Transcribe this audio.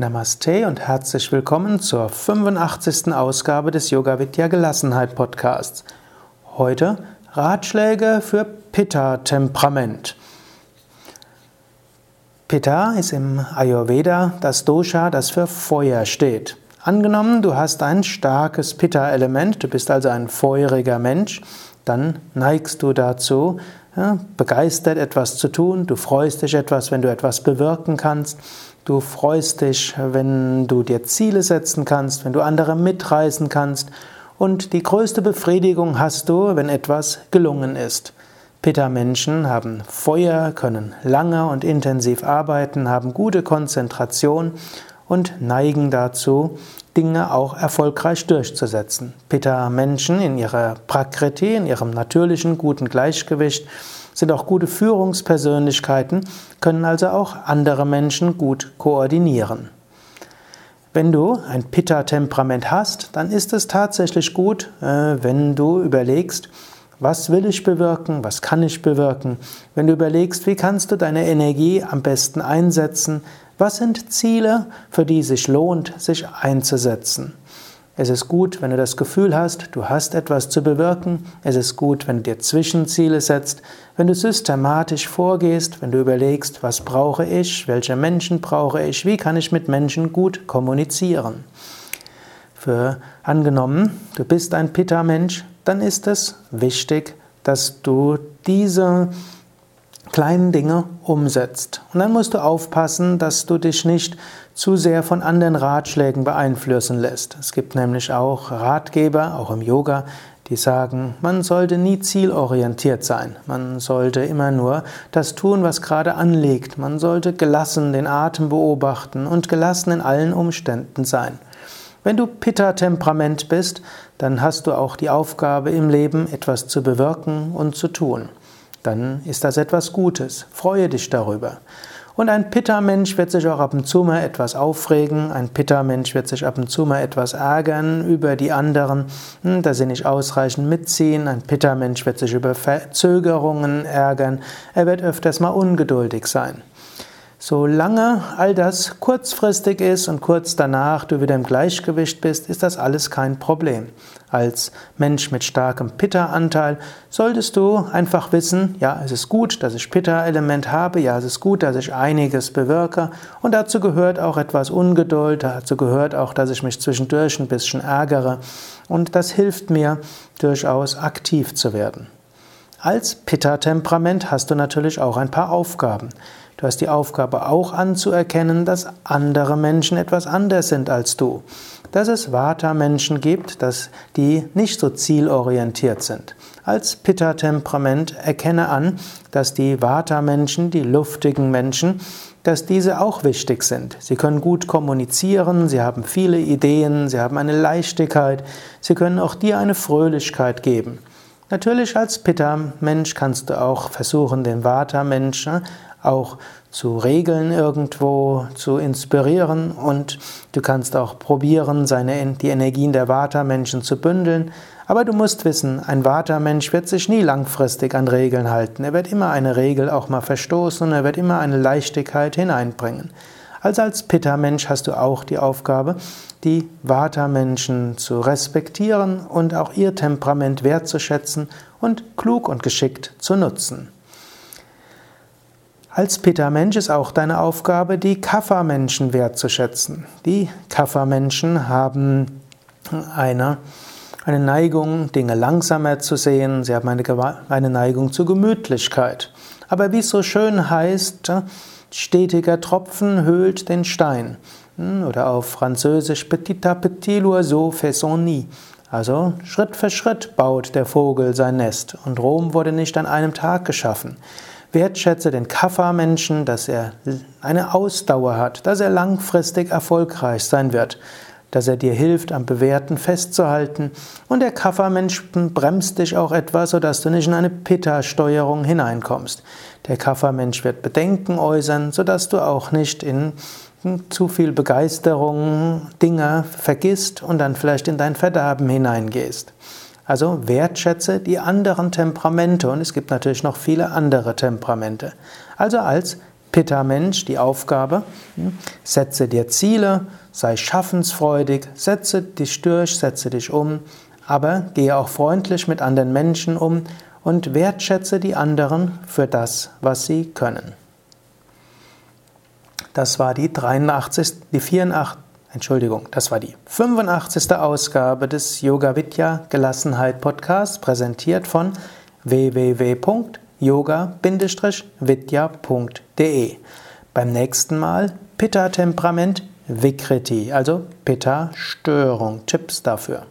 Namaste und herzlich willkommen zur 85. Ausgabe des Yoga Vidya Gelassenheit Podcasts. Heute Ratschläge für Pitta-Temperament. Pitta ist im Ayurveda das Dosha, das für Feuer steht. Angenommen, du hast ein starkes Pitta-Element, du bist also ein feuriger Mensch, dann neigst du dazu, begeistert etwas zu tun, du freust dich etwas, wenn du etwas bewirken kannst, du freust dich, wenn du dir Ziele setzen kannst, wenn du andere mitreißen kannst und die größte Befriedigung hast du, wenn etwas gelungen ist. Pitta-Menschen haben Feuer, können lange und intensiv arbeiten, haben gute Konzentration und neigen dazu, Dinge auch erfolgreich durchzusetzen. Pitta-Menschen in ihrer Prakriti, in ihrem natürlichen guten Gleichgewicht, sind auch gute Führungspersönlichkeiten, können also auch andere Menschen gut koordinieren. Wenn du ein Pitta-Temperament hast, dann ist es tatsächlich gut, äh, wenn du überlegst, was will ich bewirken? Was kann ich bewirken? Wenn du überlegst, wie kannst du deine Energie am besten einsetzen? Was sind Ziele, für die es sich lohnt, sich einzusetzen? Es ist gut, wenn du das Gefühl hast, du hast etwas zu bewirken. Es ist gut, wenn du dir Zwischenziele setzt, wenn du systematisch vorgehst, wenn du überlegst, was brauche ich, welche Menschen brauche ich, wie kann ich mit Menschen gut kommunizieren. Für angenommen, du bist ein Pitta-Mensch, dann ist es wichtig, dass du diese kleinen Dinge umsetzt. Und dann musst du aufpassen, dass du dich nicht zu sehr von anderen Ratschlägen beeinflussen lässt. Es gibt nämlich auch Ratgeber, auch im Yoga, die sagen, man sollte nie zielorientiert sein. Man sollte immer nur das tun, was gerade anliegt. Man sollte gelassen den Atem beobachten und gelassen in allen Umständen sein. Wenn du Pitta-Temperament bist, dann hast du auch die Aufgabe im Leben, etwas zu bewirken und zu tun dann ist das etwas Gutes. Freue dich darüber. Und ein Pitta-Mensch wird sich auch ab und zu mal etwas aufregen. Ein Pitta-Mensch wird sich ab und zu mal etwas ärgern über die anderen, hm, dass sie nicht ausreichend mitziehen. Ein Pitta-Mensch wird sich über Verzögerungen ärgern. Er wird öfters mal ungeduldig sein. Solange all das kurzfristig ist und kurz danach du wieder im Gleichgewicht bist, ist das alles kein Problem. Als Mensch mit starkem Pitta-Anteil solltest du einfach wissen, ja, es ist gut, dass ich Pitta-Element habe, ja, es ist gut, dass ich einiges bewirke und dazu gehört auch etwas Ungeduld, dazu gehört auch, dass ich mich zwischendurch ein bisschen ärgere und das hilft mir durchaus aktiv zu werden. Als Pitta-Temperament hast du natürlich auch ein paar Aufgaben. Du hast die Aufgabe auch anzuerkennen, dass andere Menschen etwas anders sind als du. Dass es Vata-Menschen gibt, dass die nicht so zielorientiert sind. Als Pitta-Temperament erkenne an, dass die Vata-Menschen, die luftigen Menschen, dass diese auch wichtig sind. Sie können gut kommunizieren, sie haben viele Ideen, sie haben eine Leichtigkeit, sie können auch dir eine Fröhlichkeit geben. Natürlich als Pitta-Mensch kannst du auch versuchen, den Vata-Mensch auch zu regeln irgendwo, zu inspirieren und du kannst auch probieren, seine, die Energien der Vata-Menschen zu bündeln. Aber du musst wissen, ein Vata-Mensch wird sich nie langfristig an Regeln halten. Er wird immer eine Regel auch mal verstoßen und er wird immer eine Leichtigkeit hineinbringen. Also als Pitta-Mensch hast du auch die Aufgabe, die Vata-Menschen zu respektieren und auch ihr Temperament wertzuschätzen und klug und geschickt zu nutzen. Als Pitta-Mensch ist auch deine Aufgabe, die Kapha-Menschen wertzuschätzen. Die Kapha-Menschen haben eine, eine Neigung, Dinge langsamer zu sehen. Sie haben eine, eine Neigung zur Gemütlichkeit. Aber wie es so schön heißt, stetiger Tropfen höhlt den Stein. Hm, oder auf Französisch petit à petit l'oiseau fait son nid. Also Schritt für Schritt baut der Vogel sein Nest. Und Rom wurde nicht an einem Tag geschaffen. Wertschätze den Kapha-Menschen, dass er eine Ausdauer hat, dass er langfristig erfolgreich sein wird, dass er dir hilft, am Bewährten festzuhalten. Und der Kapha-Mensch bremst dich auch etwas, sodass du nicht in eine Pitta-Steuerung hineinkommst. Der Kapha-Mensch wird Bedenken äußern, sodass du auch nicht in zu viel Begeisterung Dinge vergisst und dann vielleicht in dein Verderben hineingehst. Also wertschätze die anderen Temperamente und es gibt natürlich noch viele andere Temperamente. Also als Pitta-Mensch die Aufgabe, hm, setze dir Ziele, sei schaffensfreudig, setze dich durch, setze dich um, aber gehe auch freundlich mit anderen Menschen um und wertschätze die anderen für das, was sie können. Das war die 83, die 84, Entschuldigung, das war die 85. Ausgabe des Yoga Vidya Gelassenheit Podcasts, präsentiert von www.yoga-vidya.de. Beim nächsten Mal Pitta Temperament Vikriti, also Pitta Störung. Tipps dafür.